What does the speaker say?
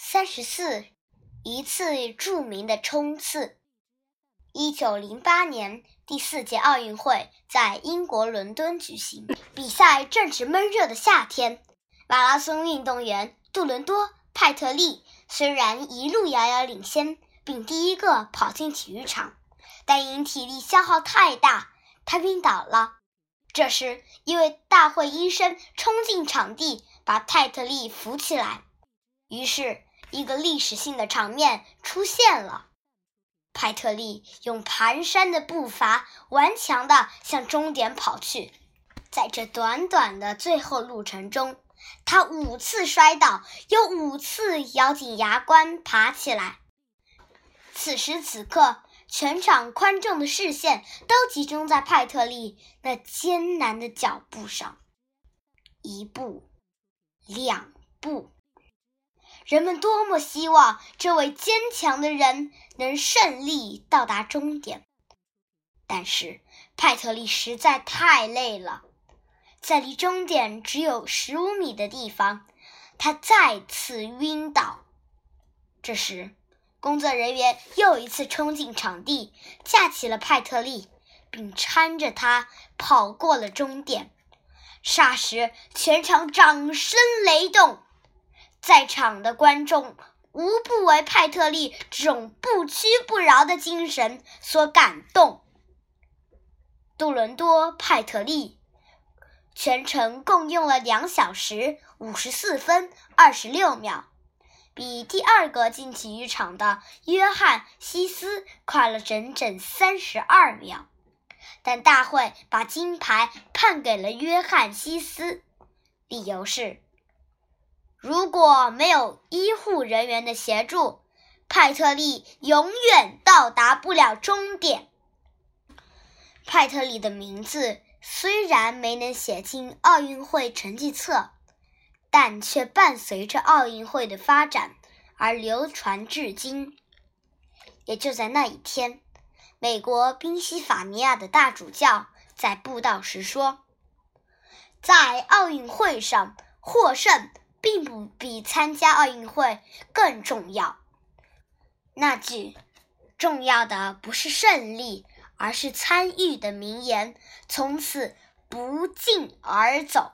三十四，一次著名的冲刺。一九零八年第四届奥运会在英国伦敦举行，比赛正值闷热的夏天。马拉松运动员杜伦多·派特利虽然一路遥遥领先，并第一个跑进体育场，但因体力消耗太大，他晕倒了。这时，一位大会医生冲进场地，把泰特利扶起来。于是，一个历史性的场面出现了。派特利用蹒跚的步伐，顽强地向终点跑去。在这短短的最后路程中，他五次摔倒，又五次咬紧牙关爬起来。此时此刻。全场观众的视线都集中在派特利那艰难的脚步上，一步，两步，人们多么希望这位坚强的人能胜利到达终点，但是派特利实在太累了，在离终点只有十五米的地方，他再次晕倒。这时。工作人员又一次冲进场地，架起了派特利，并搀着他跑过了终点。霎时，全场掌声雷动，在场的观众无不为派特利这种不屈不挠的精神所感动。杜伦多·派特利全程共用了两小时五十四分二十六秒。比第二个进体育场的约翰西斯快了整整三十二秒，但大会把金牌判给了约翰西斯，理由是：如果没有医护人员的协助，派特利永远到达不了终点。派特利的名字虽然没能写进奥运会成绩册。但却伴随着奥运会的发展而流传至今。也就在那一天，美国宾夕法尼亚的大主教在布道时说：“在奥运会上获胜，并不比参加奥运会更重要。”那句“重要的不是胜利，而是参与”的名言，从此不胫而走。